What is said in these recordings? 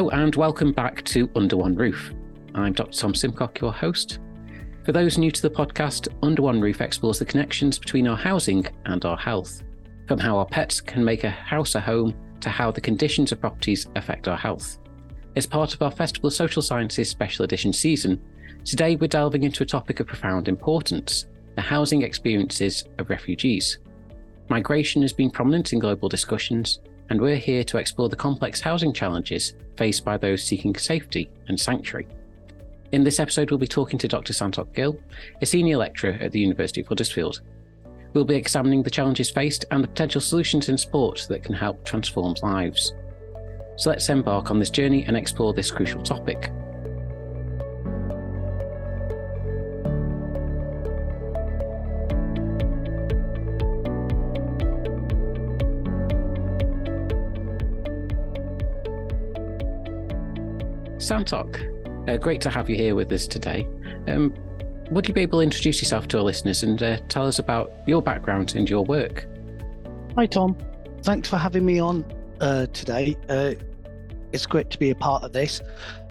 Hello and welcome back to Under One Roof. I'm Dr. Tom Simcock, your host. For those new to the podcast, Under One Roof explores the connections between our housing and our health, from how our pets can make a house a home to how the conditions of properties affect our health. As part of our Festival of Social Sciences Special Edition season, today we're delving into a topic of profound importance the housing experiences of refugees. Migration has been prominent in global discussions, and we're here to explore the complex housing challenges faced by those seeking safety and sanctuary. In this episode, we'll be talking to Dr. Santokh Gill, a senior lecturer at the University of Huddersfield. We'll be examining the challenges faced and the potential solutions in sport that can help transform lives. So let's embark on this journey and explore this crucial topic. Santokh, uh, great to have you here with us today. Um, would you be able to introduce yourself to our listeners and uh, tell us about your background and your work? Hi, Tom. Thanks for having me on uh, today. Uh, it's great to be a part of this.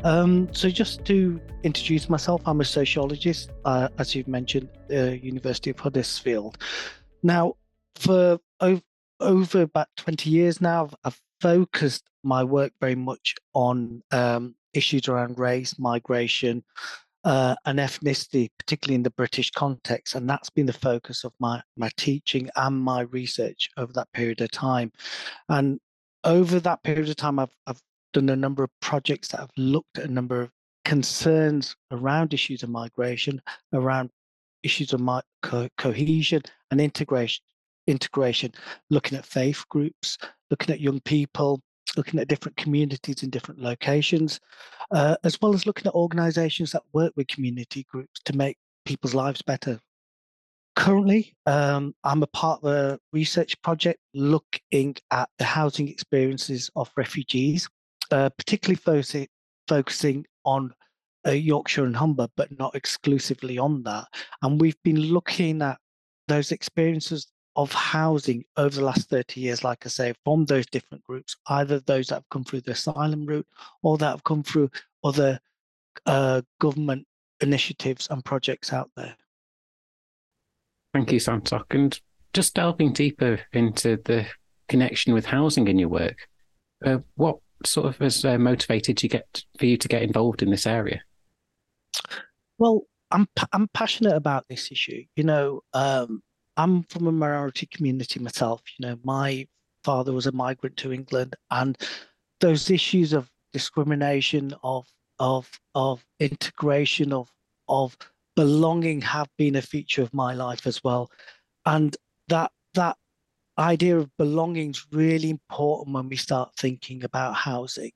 Um, so, just to introduce myself, I'm a sociologist, uh, as you've mentioned, uh, University of Huddersfield. Now, for over, over about 20 years now, I've focused my work very much on um, issues around race, migration, uh, and ethnicity, particularly in the British context. And that's been the focus of my, my teaching and my research over that period of time. And over that period of time, I've, I've done a number of projects that have looked at a number of concerns around issues of migration, around issues of my, co- cohesion and integration, integration, looking at faith groups, looking at young people, looking at different communities in different locations, uh, as well as looking at organizations that work with community groups to make people's lives better. Currently, um, I'm a part of a research project looking at the housing experiences of refugees, uh, particularly focusing, focusing on uh, Yorkshire and Humber, but not exclusively on that. And we've been looking at those experiences of housing over the last 30 years, like I say, from those different groups, either those that have come through the asylum route or that have come through other uh, government initiatives and projects out there. Thank you, Santokh. And just delving deeper into the connection with housing in your work, uh, what sort of has uh, motivated you get for you to get involved in this area? Well, I'm I'm passionate about this issue. You know, um, I'm from a minority community myself. You know, my father was a migrant to England, and those issues of discrimination, of of of integration, of of belonging have been a feature of my life as well. And that that idea of belonging is really important when we start thinking about housing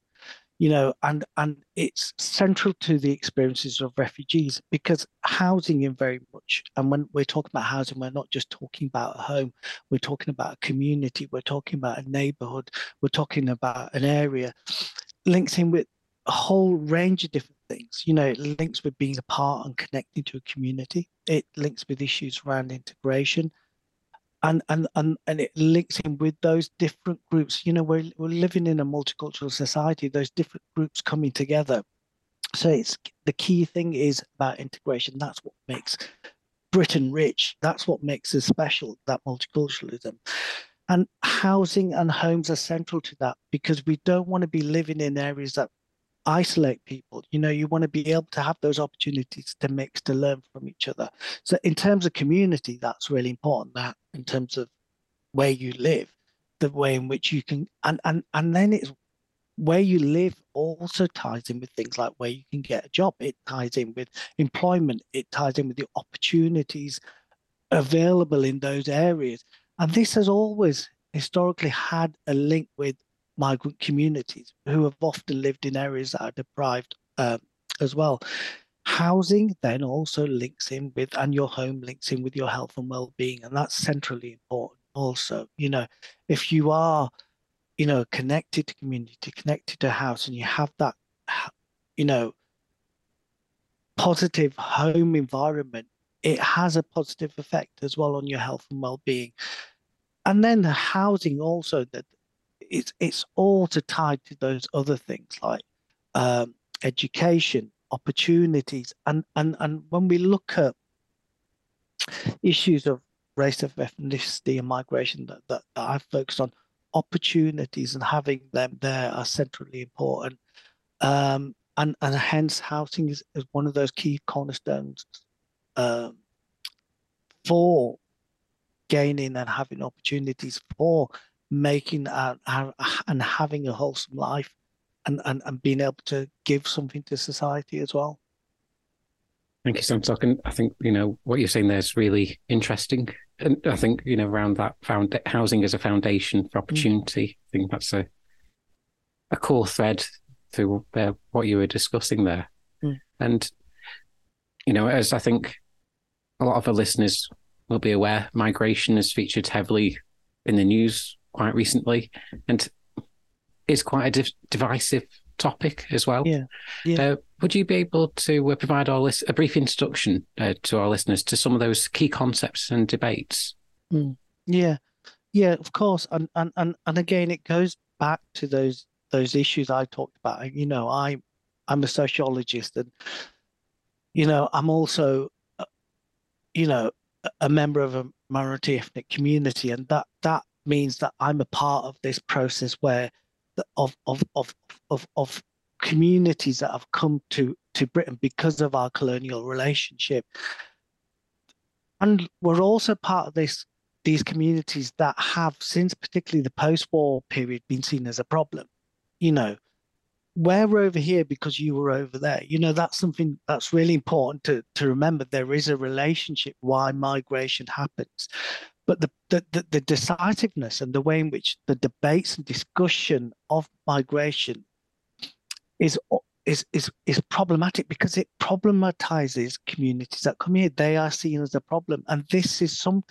you know, and and it's central to the experiences of refugees because housing in very much, and when we're talking about housing, we're not just talking about a home, we're talking about a community, we're talking about a neighborhood, we're talking about an area, links in with a whole range of different things. You know, it links with being a part and connecting to a community. It links with issues around integration and and and and it links in with those different groups. You know we're, we're living in a multicultural society those different groups coming together. So it's the key thing is about integration. That's what makes britain rich. That's what makes us special that multiculturalism. And housing and homes are central to that because we don't want to be living in areas that isolate people. You know, you want to be able to have those opportunities to mix, to learn from each other. So, in terms of community, that's really important. That in terms of where you live, the way in which you can, and and and then it's where you live also ties in with things like where you can get a job. It ties in with employment. It ties in with the opportunities available in those areas. And this has always historically had a link with migrant communities who have often lived in areas that are deprived um, as well. Housing then also links in with, and your home links in with your health and well-being, and that's centrally important. Also, you know, if you are, you know, connected to community, connected to house, and you have that, you know, positive home environment, it has a positive effect as well on your health and well-being. And then the housing also that it's it's all to tie to those other things like um, education, opportunities, and and and when we look at issues of race of ethnicity and migration that, that, that I've focused on, opportunities and having them there are centrally important. Um, and, and hence housing is, is one of those key cornerstones um, for gaining and having opportunities for making and, and having a wholesome life and, and, and being able to give something to society as well. Thank you, Santokh. I think you know what you're saying there is really interesting, and I think you know around that found housing as a foundation for mm. opportunity. Mm. I think that's a a core thread through uh, what you were discussing there, mm. and you know, as I think a lot of our listeners will be aware, migration is featured heavily in the news quite recently, and is quite a div- divisive topic as well. Yeah. yeah. Uh, would you be able to uh, provide our list a brief introduction uh, to our listeners to some of those key concepts and debates? Mm. Yeah. Yeah, of course. And, and and and again, it goes back to those those issues I talked about. You know, I I'm a sociologist, and you know, I'm also, uh, you know, a member of a minority ethnic community, and that that means that I'm a part of this process where of of of of, of communities that have come to to Britain because of our colonial relationship. And we're also part of this these communities that have since particularly the post-war period been seen as a problem. You know, we're over here because you were over there. You know, that's something that's really important to, to remember. There is a relationship why migration happens. But the, the, the, the decisiveness and the way in which the debates and discussion of migration is is is is problematic because it problematizes communities that come here. They are seen as a problem, and this is some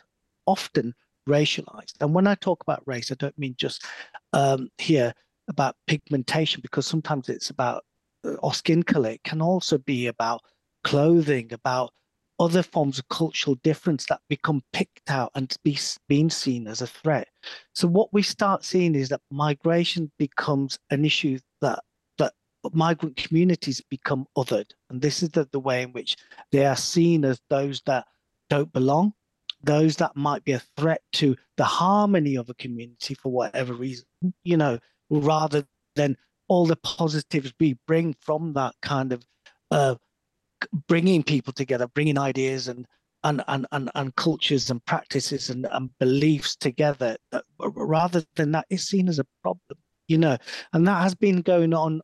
often racialized. And when I talk about race, I don't mean just um, here about pigmentation, because sometimes it's about uh, or skin color. It can also be about clothing, about other forms of cultural difference that become picked out and be being seen as a threat. So what we start seeing is that migration becomes an issue that that migrant communities become othered, and this is the, the way in which they are seen as those that don't belong, those that might be a threat to the harmony of a community for whatever reason, you know, rather than all the positives we bring from that kind of uh, bringing people together, bringing ideas and and and and, and cultures and practices and, and beliefs together, uh, rather than that is seen as a problem, you know, and that has been going on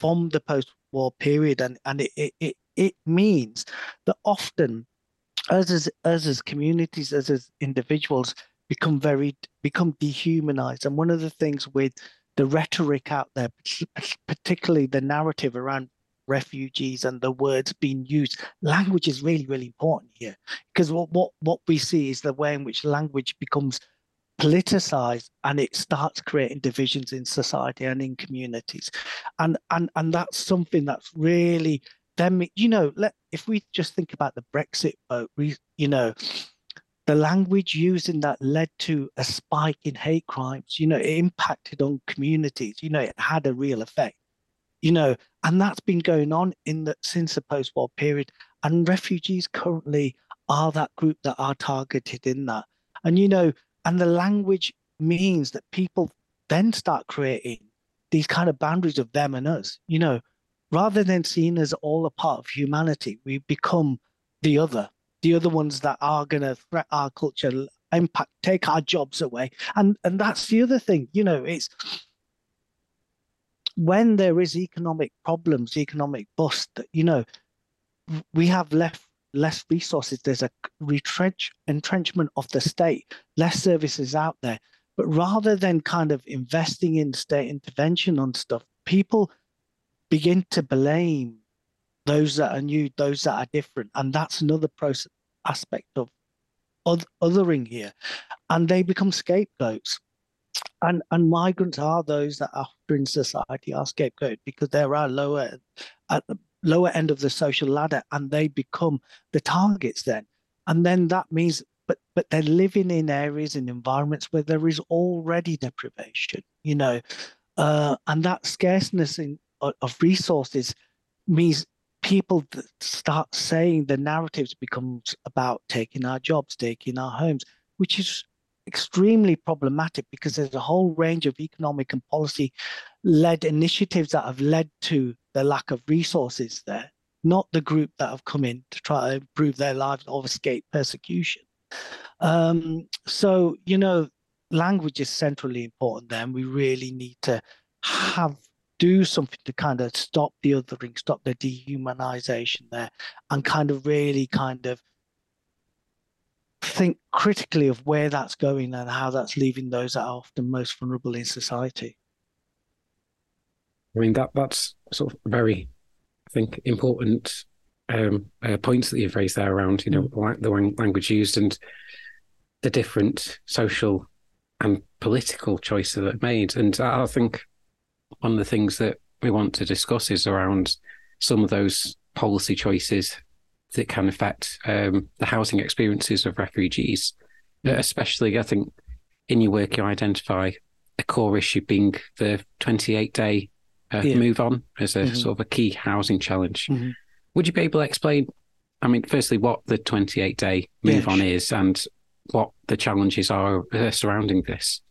from the post-war period, and and it it it means that often us as us as communities, as as individuals, become very become dehumanized, and one of the things with the rhetoric out there, particularly the narrative around refugees and the words being used. Language is really, really important here because what, what, what we see is the way in which language becomes politicized and it starts creating divisions in society and in communities. And and and that's something that's really them, you know, let if we just think about the Brexit vote, we, you know, the language used in that led to a spike in hate crimes. You know, it impacted on communities. You know, it had a real effect you know, and that's been going on in the since the post-war period. And refugees currently are that group that are targeted in that. And you know, and the language means that people then start creating these kind of boundaries of them and us, you know, rather than seen as all a part of humanity, we become the other, the other ones that are going to threat our culture, impact, take our jobs away. And and that's the other thing, you know, it's when there is economic problems, economic bust, that you know, we have left less resources. There's a retrench entrenchment of the state, less services out there. But rather than kind of investing in state intervention on stuff, people begin to blame those that are new, those that are different, and that's another process aspect of othering here, and they become scapegoats and and migrants are those that after in society are scapegoated because they are lower at the lower end of the social ladder and they become the targets then. And then that means but but they're living in areas and environments where there is already deprivation you know, uh, and that scarceness in, of resources means people start saying the narratives becomes about taking our jobs, taking our homes, which is extremely problematic because there's a whole range of economic and policy led initiatives that have led to the lack of resources there, not the group that have come in to try to improve their lives or escape persecution. Um, so, you know, language is centrally important there, and we really need to have do something to kind of stop the othering, stop the dehumanization there, and kind of really kind of think critically of where that's going and how that's leaving those that are often most vulnerable in society. I mean that that's sort of very, I think, important um, uh, points that you've raised there around you know mm. the language used and the different social and political choices that are made. And I think one of the things that we want to discuss is around some of those policy choices that can affect um, the housing experiences of refugees. Uh, especially, I think in your work, you identify a core issue being the 28 day uh, yeah. move on as a mm-hmm. sort of a key housing challenge. Mm-hmm. Would you be able to explain? I mean, firstly, what the 28 day move yeah, on is and what the challenges are uh, surrounding this?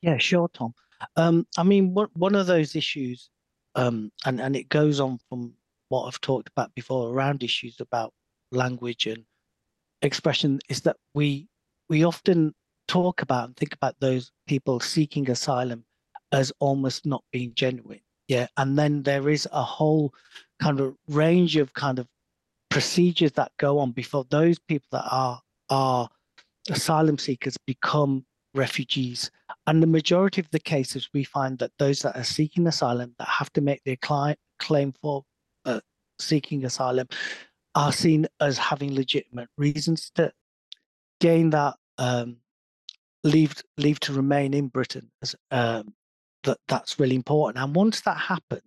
Yeah, sure, Tom. Um, I mean, one one of those issues, um, and and it goes on from what I've talked about before around issues about language and expression, is that we we often talk about and think about those people seeking asylum as almost not being genuine. Yeah, and then there is a whole kind of range of kind of procedures that go on before those people that are are asylum seekers become refugees. And the majority of the cases, we find that those that are seeking asylum that have to make their client claim for uh, seeking asylum are seen as having legitimate reasons to gain that um, leave leave to remain in Britain. Um, that that's really important. And once that happens,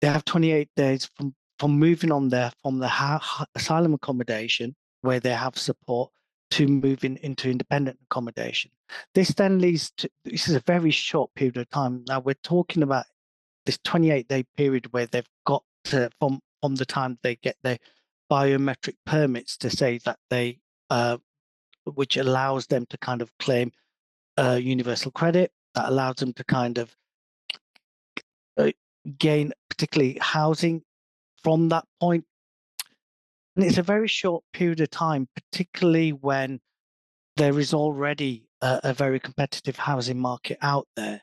they have 28 days from from moving on there from the ha- asylum accommodation where they have support to moving into independent accommodation. This then leads to this is a very short period of time. Now we're talking about this 28 day period where they've got to from from the time they get their biometric permits to say that they uh, which allows them to kind of claim uh, universal credit that allows them to kind of uh, gain particularly housing from that point and it's a very short period of time, particularly when there is already a, a very competitive housing market out there.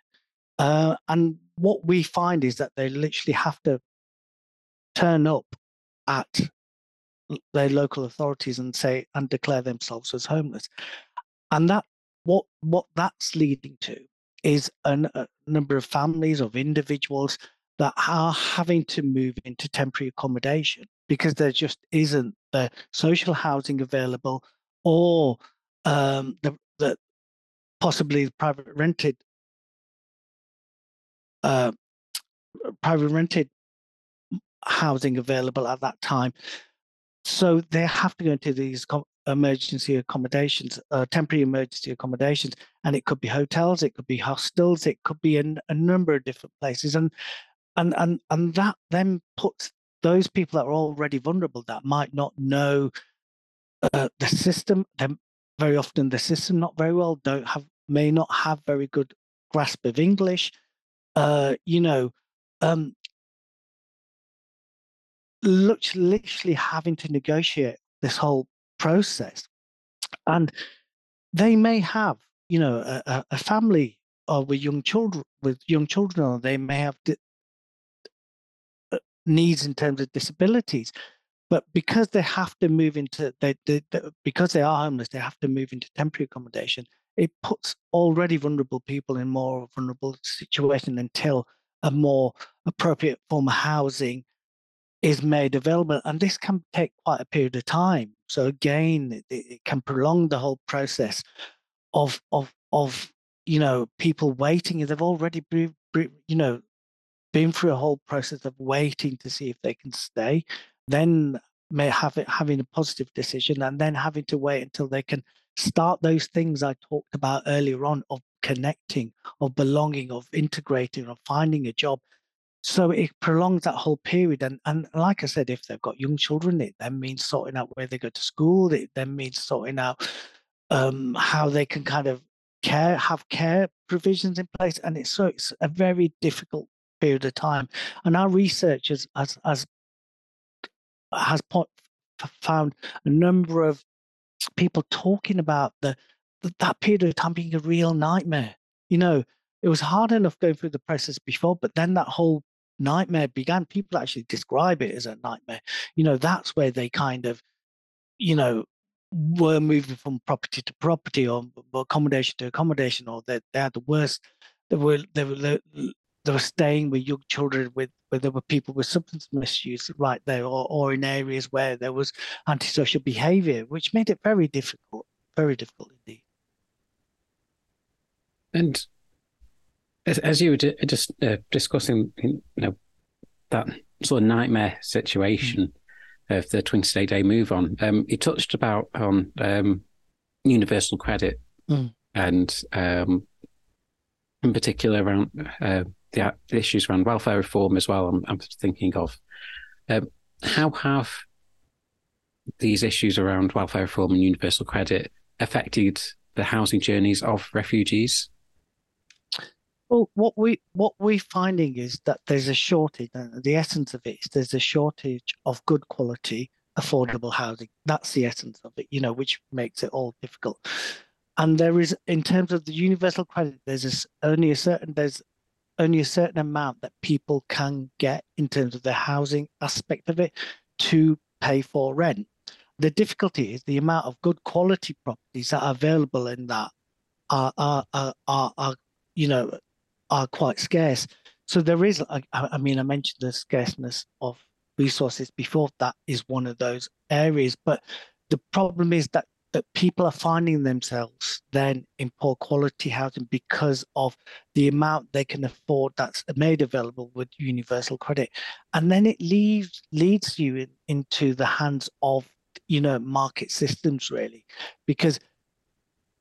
Uh, and what we find is that they literally have to turn up at their local authorities and say and declare themselves as homeless. And that what what that's leading to is an, a number of families of individuals that are having to move into temporary accommodation because there just isn't the social housing available or um, the, the possibly private rented uh, private rented housing available at that time. So they have to go into these emergency accommodations, uh, temporary emergency accommodations, and it could be hotels, it could be hostels, it could be in a number of different places, and and and and that then puts those people that are already vulnerable that might not know uh, the system then very often the system not very well don't have may not have very good grasp of english uh, you know um, literally having to negotiate this whole process. And they may have you know a, a family or with young children with young children or they may have uh, needs in terms of disabilities. But because they have to move into they, they, they, because they are homeless they have to move into temporary accommodation it puts already vulnerable people in more vulnerable situation until a more appropriate form of housing is made available and this can take quite a period of time so again it, it can prolong the whole process of of of you know people waiting they've already you know been through a whole process of waiting to see if they can stay, then may have it having a positive decision, and then having to wait until they can start those things I talked about earlier on of connecting, of belonging, of integrating, of finding a job. So it prolongs that whole period. And, and like I said, if they've got young children, it then means sorting out where they go to school. It then means sorting out um, how they can kind of care, have care provisions in place. And it's so it's a very difficult period of time. And our research has, has, has, has found a number of people talking about the that period of time being a real nightmare. You know, it was hard enough going through the process before, but then that whole nightmare began. People actually describe it as a nightmare. You know, that's where they kind of, you know, were moving from property to property or accommodation to accommodation, or they, they had the worst. They were they were they were staying with young children with where there were people with substance misuse right there, or or in areas where there was antisocial behaviour, which made it very difficult, very difficult indeed. And as, as you were just uh, discussing, you know, that sort of nightmare situation mm. of the 20 day move on, um, you touched about on um, universal credit mm. and um, in particular around uh, the, the, issues around welfare reform as well. I'm, I'm thinking of um, how have these issues around welfare reform and universal credit affected the housing journeys of refugees? Well, what we what we're finding is that there's a shortage, and the essence of it is there's a shortage of good quality, affordable housing. That's the essence of it, you know, which makes it all difficult. And there is, in terms of the universal credit, there's a, only a certain there's only a certain amount that people can get in terms of the housing aspect of it to pay for rent. The difficulty is the amount of good quality properties that are available in that are are are, are, are you know are quite scarce. So there is, I, I mean, I mentioned the scarceness of resources before. That is one of those areas. But the problem is that that people are finding themselves then in poor quality housing because of the amount they can afford that's made available with universal credit and then it leaves leads you in, into the hands of you know market systems really because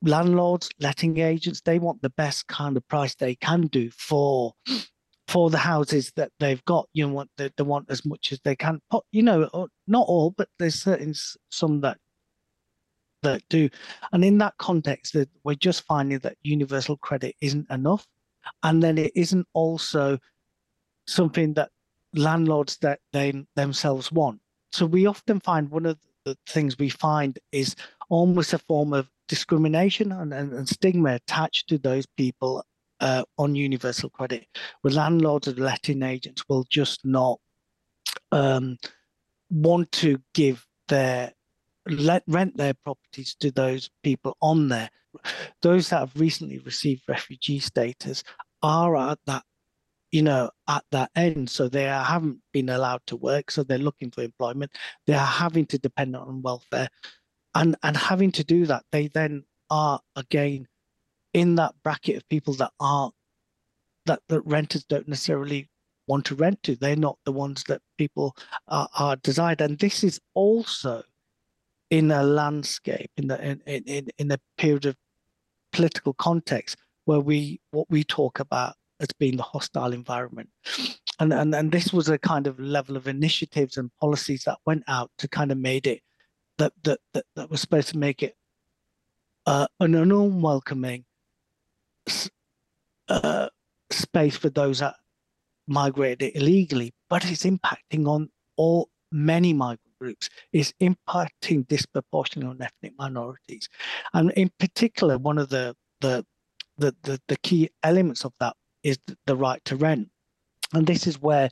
landlords, letting agents, they want the best kind of price they can do for for the houses that they've got. You know, want they, they want as much as they can. You know, uh, not all, but there's certain some that that do. And in that context, that we're just finding that universal credit isn't enough, and then it isn't also something that landlords that they themselves want. So we often find one of the things we find is almost a form of discrimination and, and, and stigma attached to those people uh, on universal credit, where landlords and letting agents will just not um, want to give their let rent their properties to those people on there. Those that have recently received refugee status are at that, you know, at that end. So they haven't been allowed to work. So they're looking for employment. They are having to depend on welfare and and having to do that they then are again in that bracket of people that are that the renters don't necessarily want to rent to. They're not the ones that people are, are desired. And this is also in a landscape in the in, in in a period of political context where we what we talk about as being the hostile environment. And and, and this was a kind of level of initiatives and policies that went out to kind of made it that that that, that was supposed to make it uh, an unwelcoming uh, space for those that migrated illegally, but it's impacting on all many migrant groups. It's impacting disproportionately on ethnic minorities, and in particular, one of the the the, the, the key elements of that is the right to rent, and this is where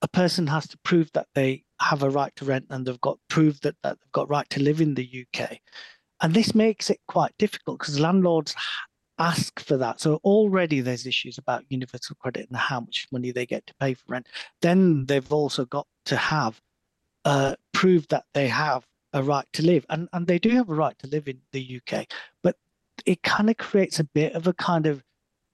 a person has to prove that they have a right to rent and they've got proved that, that they've got right to live in the UK. And this makes it quite difficult because landlords ask for that. So already there's issues about universal credit and how much money they get to pay for rent. Then they've also got to have uh, prove that they have a right to live, and and they do have a right to live in the UK. But it kind of creates a bit of a kind of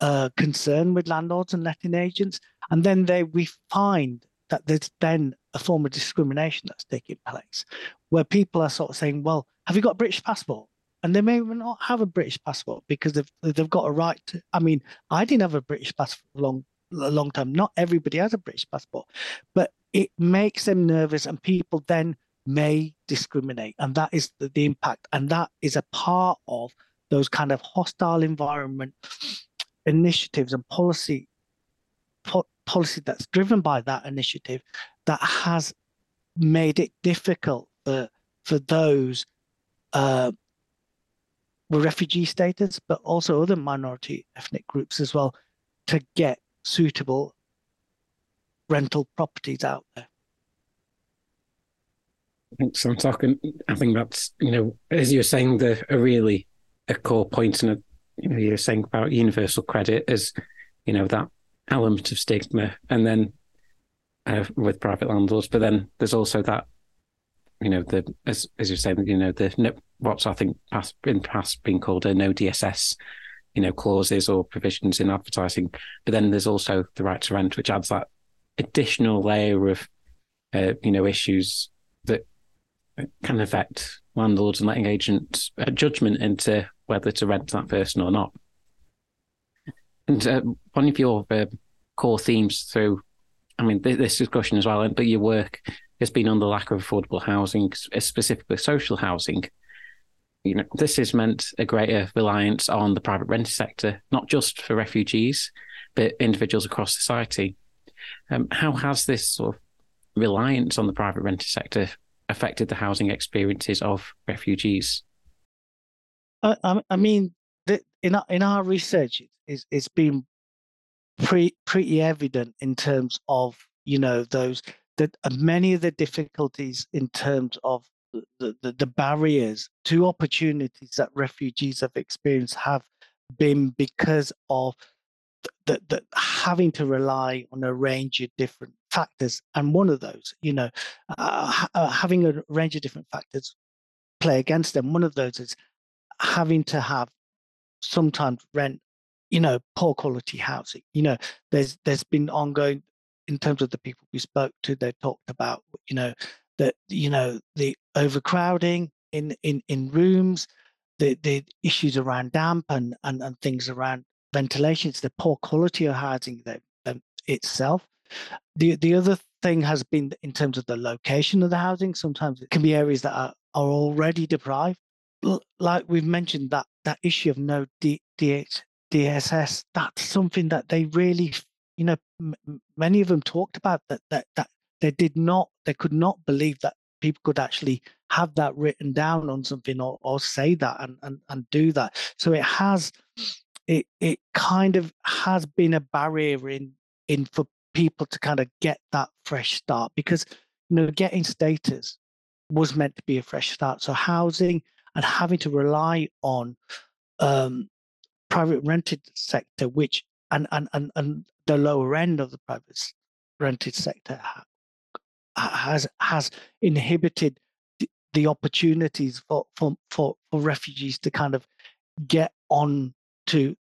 uh, concern with landlords and letting agents, and then they we find that there's then a form of discrimination that's taking place where people are sort of saying, well, have you got a British passport? and they may not have a British passport because they've they've got a right to. I mean, I didn't have a British passport for a long a long time. Not everybody has a British passport, but it makes them nervous, and people then may discriminate, and that is the, the impact, and that is a part of those kind of hostile environment initiatives and policy po- policy that's driven by that initiative that has made it difficult for for those uh, with refugee status, but also other minority ethnic groups as well, to get suitable rental properties out there. So I'm talking. I think that's you know, as you're saying, the a really a core point, and you know, you're saying about universal credit as you know that element of stigma, and then uh, with private landlords, but then there's also that you know the as as you're saying, you know the what's I think past in past been called a no DSS, you know clauses or provisions in advertising, but then there's also the right to rent, which adds that additional layer of uh, you know issues that can affect landlords and letting agents uh, judgment into whether to rent that person or not. And uh, one of your uh, core themes through, I mean, this discussion as well, but your work has been on the lack of affordable housing, specifically social housing. You know, this has meant a greater reliance on the private rented sector, not just for refugees, but individuals across society. Um, how has this sort of reliance on the private rented sector affected the housing experiences of refugees? I, I mean, in our, in our research, it's, it's been pre, pretty evident in terms of you know those that uh, many of the difficulties in terms of the, the, the barriers to opportunities that refugees have experienced have been because of that the, having to rely on a range of different factors and one of those you know uh, uh, having a range of different factors play against them. One of those is having to have sometimes rent you know poor quality housing. You know there's there's been ongoing in terms of the people we spoke to they talked about you know that you know the overcrowding in in in rooms the the issues around damp and and, and things around ventilation it's the poor quality of housing that itself. The the other thing has been in terms of the location of the housing sometimes it can be areas that are, are already deprived. Like we've mentioned that that issue of no D, DH, DSS, that's something that they really, you know, m- many of them talked about that that that they did not, they could not believe that people could actually have that written down on something or, or say that and, and and do that. So it has, it it kind of has been a barrier in in for people to kind of get that fresh start because you know getting status was meant to be a fresh start. So housing and having to rely on um, private rented sector, which and, and and and the lower end of the private rented sector has has inhibited the, the opportunities for, for for for refugees to kind of get on to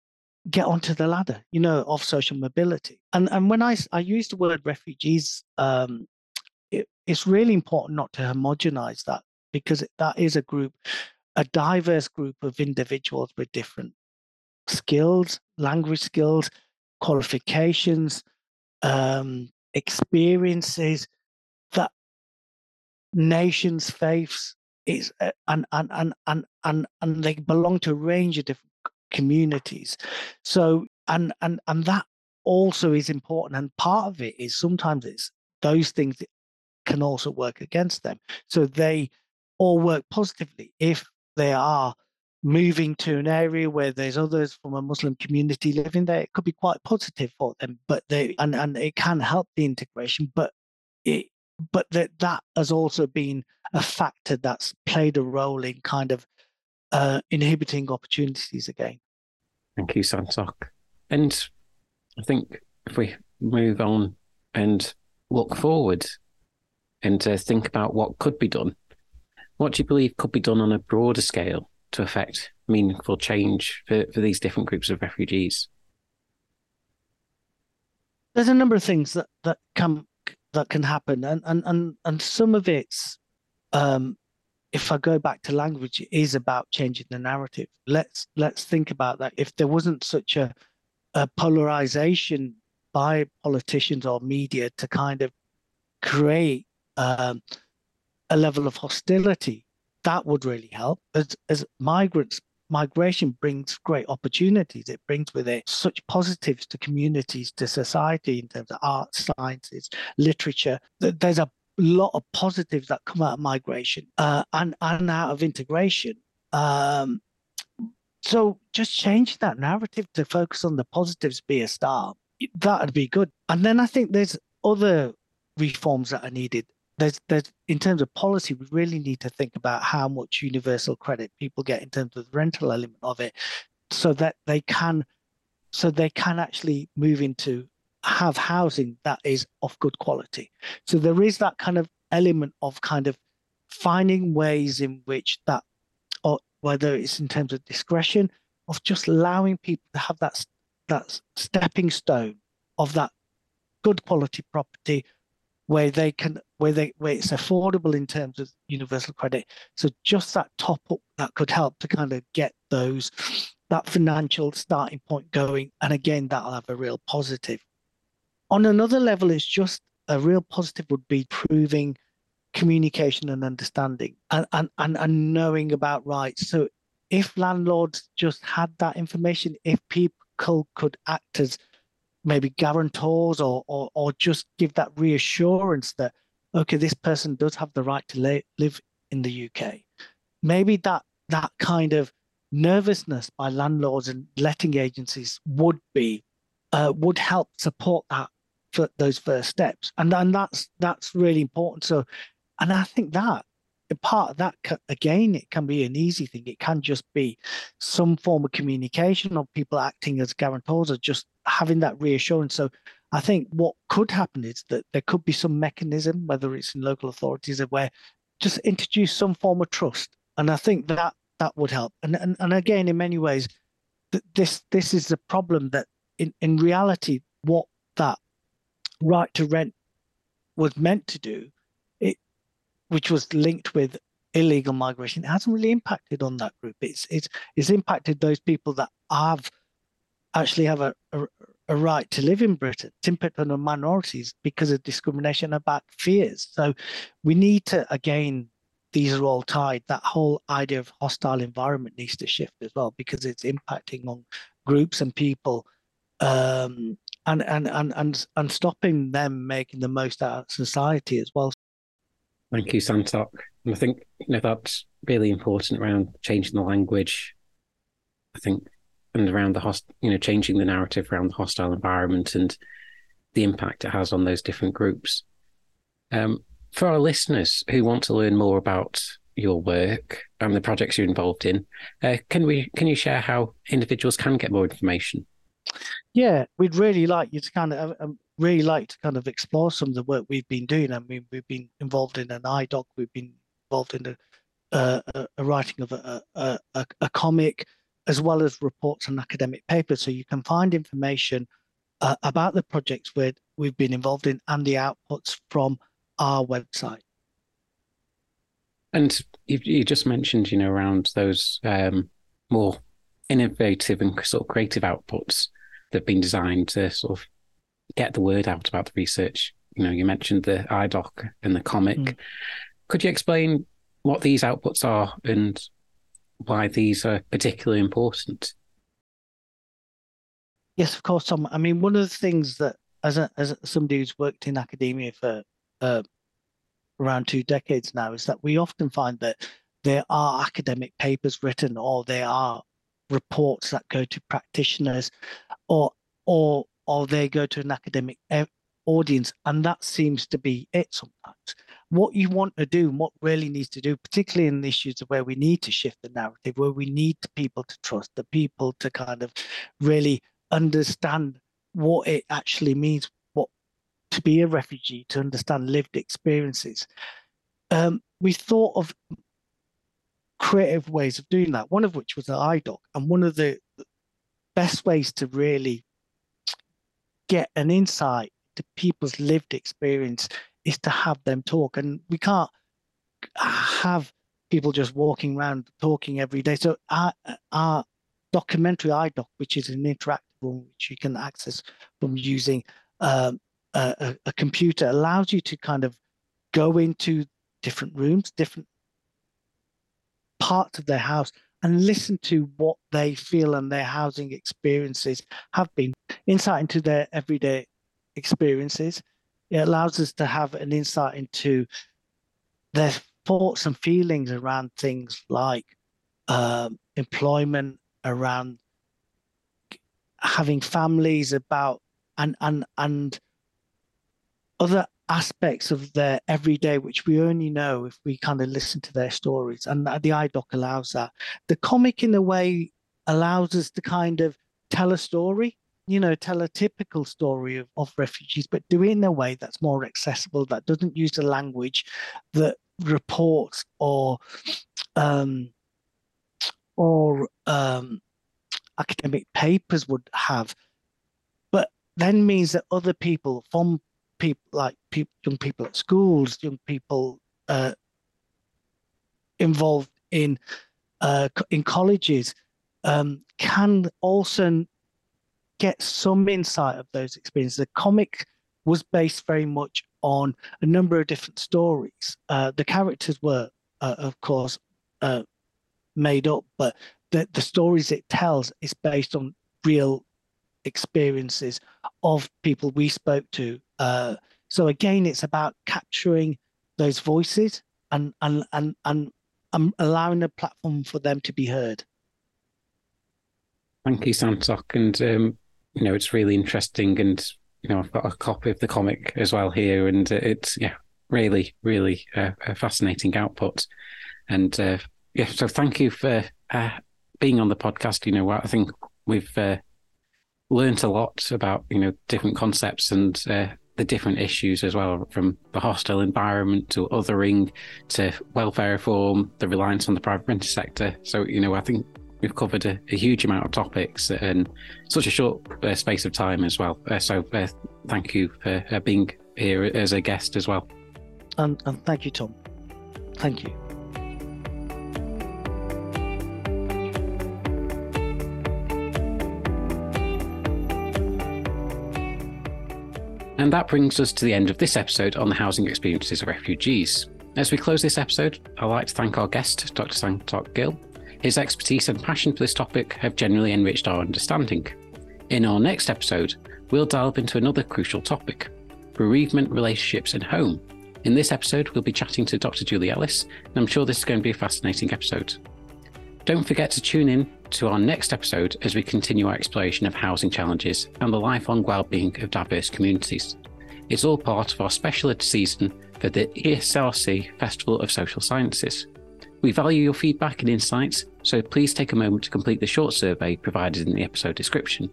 get onto the ladder, you know, of social mobility. And and when I I use the word refugees, um, it, it's really important not to homogenize that because that is a group, a diverse group of individuals with different skills, language skills, qualifications, um, experiences that nations face is uh, and, and and and and and they belong to a range of different communities. So and and and that also is important and part of it is sometimes it's those things that can also work against them. So they all work positively if they are moving to an area where there's others from a Muslim community living there, it could be quite positive for them. But they and, and it can help the integration, but it but that that has also been a factor that's played a role in kind of uh, inhibiting opportunities again. Thank you, Santokh. And I think if we move on and look forward and uh, think about what could be done, what do you believe could be done on a broader scale to affect meaningful change for, for these different groups of refugees? There's a number of things that, that can that can happen, and and and and some of it's um, if I go back to language, it is about changing the narrative. Let's let's think about that. If there wasn't such a, a polarization by politicians or media to kind of create um, a level of hostility, that would really help. As as migrants, migration brings great opportunities. It brings with it such positives to communities, to society in terms of art, sciences, literature. There's a lot of positives that come out of migration uh, and and out of integration. Um, so just change that narrative to focus on the positives, be a star. That'd be good. And then I think there's other reforms that are needed. There's there's in terms of policy, we really need to think about how much universal credit people get in terms of the rental element of it, so that they can so they can actually move into have housing that is of good quality. So there is that kind of element of kind of finding ways in which that, or whether it's in terms of discretion, of just allowing people to have that that stepping stone of that good quality property where they can where they where it's affordable in terms of universal credit. So just that top up that could help to kind of get those that financial starting point going. And again that'll have a real positive. On another level, it's just a real positive would be proving communication and understanding and, and, and, and knowing about rights. So if landlords just had that information, if people could act as maybe guarantors or, or, or just give that reassurance that, okay, this person does have the right to la- live in the UK, maybe that that kind of nervousness by landlords and letting agencies would be uh, would help support that for those first steps, and and that's that's really important. So, and I think that part of that again, it can be an easy thing. It can just be some form of communication of people acting as guarantors or just having that reassurance. So, I think what could happen is that there could be some mechanism, whether it's in local authorities, where just introduce some form of trust, and I think that that would help. And and, and again, in many ways, this this is the problem that in in reality, what that right to rent was meant to do, it which was linked with illegal migration, it hasn't really impacted on that group. It's it's it's impacted those people that have actually have a, a, a right to live in Britain. It's impacted on minorities because of discrimination about fears. So we need to again these are all tied. That whole idea of hostile environment needs to shift as well because it's impacting on groups and people um, and and and and and stopping them making the most out of society as well. Thank you, Santokh. And I think you know that's really important around changing the language. I think and around the host, you know, changing the narrative around the hostile environment and the impact it has on those different groups. Um, for our listeners who want to learn more about your work and the projects you're involved in, uh, can we can you share how individuals can get more information? yeah, we'd really like you to kind of um, really like to kind of explore some of the work we've been doing. I mean, we've been involved in an iDoc, we've been involved in a, uh, a, a writing of a, a, a, comic, as well as reports and academic papers. So you can find information uh, about the projects where we've been involved in and the outputs from our website. And you, you just mentioned, you know, around those um, more innovative and sort of creative outputs that have been designed to sort of get the word out about the research. You know, you mentioned the iDoc and the comic. Mm. Could you explain what these outputs are and why these are particularly important? Yes, of course, Tom. I mean, one of the things that, as a, as somebody who's worked in academia for uh, around two decades now, is that we often find that there are academic papers written or there are reports that go to practitioners or or or they go to an academic audience and that seems to be it sometimes what you want to do and what really needs to do particularly in the issues of where we need to shift the narrative where we need people to trust the people to kind of really understand what it actually means what to be a refugee to understand lived experiences um, we thought of creative ways of doing that, one of which was the iDoc. And one of the best ways to really get an insight to people's lived experience is to have them talk. And we can't have people just walking around talking every day. So our, our documentary iDoc, which is an interactive one which you can access from using um, a, a, computer, allows you to kind of go into different rooms, different parts of their house, and listen to what they feel and their housing experiences have been, insight into their everyday experiences. It allows us to have an insight into their thoughts and feelings around things like um, employment, around having families, about and and and other aspects of their everyday, which we only know if we kind of listen to their stories. And the iDoc allows that. The comic, in a way, allows us to kind of tell a story, you know, tell a typical story of, of refugees, but do it in a way that's more accessible, that doesn't use the language that reports or um, or um, academic papers would have, but then means that other people from people like young people at schools, young people uh, involved in uh, in colleges um, can also get some insight of those experiences. The comic was based very much on a number of different stories. Uh, the characters were, uh, of course, uh, made up, but the, the stories it tells is based on real experiences of people we spoke to. Uh, so again, it's about capturing those voices and and and and um, allowing a platform for them to be heard. Thank you, Santokh, and um, you know it's really interesting, and you know I've got a copy of the comic as well here, and it's yeah, really, really uh, a fascinating output, and uh, yeah, so thank you for uh, being on the podcast. You know, I think we've uh, learned a lot about you know different concepts and uh, the different issues as well, from the hostile environment to othering to welfare reform, the reliance on the private sector. So you know, I think we've covered a, a huge amount of topics in such a short uh, space of time as well. Uh, so uh, thank you for uh, being here as a guest as well. And, and thank you, Tom. Thank you. And that brings us to the end of this episode on the housing experiences of refugees. As we close this episode, I'd like to thank our guest, Dr. Santokh Gill. His expertise and passion for this topic have generally enriched our understanding. In our next episode, we'll delve into another crucial topic bereavement, relationships, and home. In this episode, we'll be chatting to Dr. Julie Ellis, and I'm sure this is going to be a fascinating episode. Don't forget to tune in to our next episode as we continue our exploration of housing challenges and the lifelong well-being of diverse communities. It's all part of our special season for the ESRC Festival of Social Sciences. We value your feedback and insights, so please take a moment to complete the short survey provided in the episode description.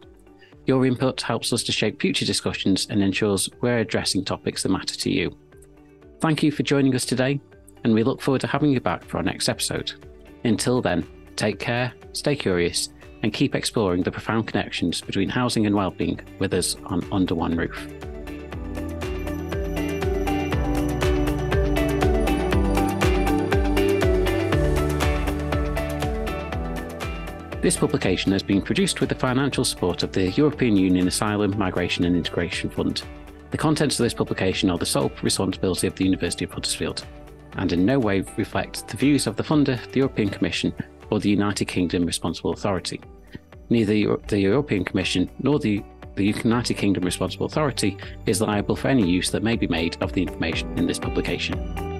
Your input helps us to shape future discussions and ensures we're addressing topics that matter to you. Thank you for joining us today, and we look forward to having you back for our next episode. Until then, Take care, stay curious, and keep exploring the profound connections between housing and well-being with us on Under One Roof. This publication has been produced with the financial support of the European Union Asylum, Migration and Integration Fund. The contents of this publication are the sole responsibility of the University of Huddersfield and in no way reflect the views of the funder, the European Commission, or the United Kingdom Responsible Authority. Neither the European Commission nor the, the United Kingdom Responsible Authority is liable for any use that may be made of the information in this publication.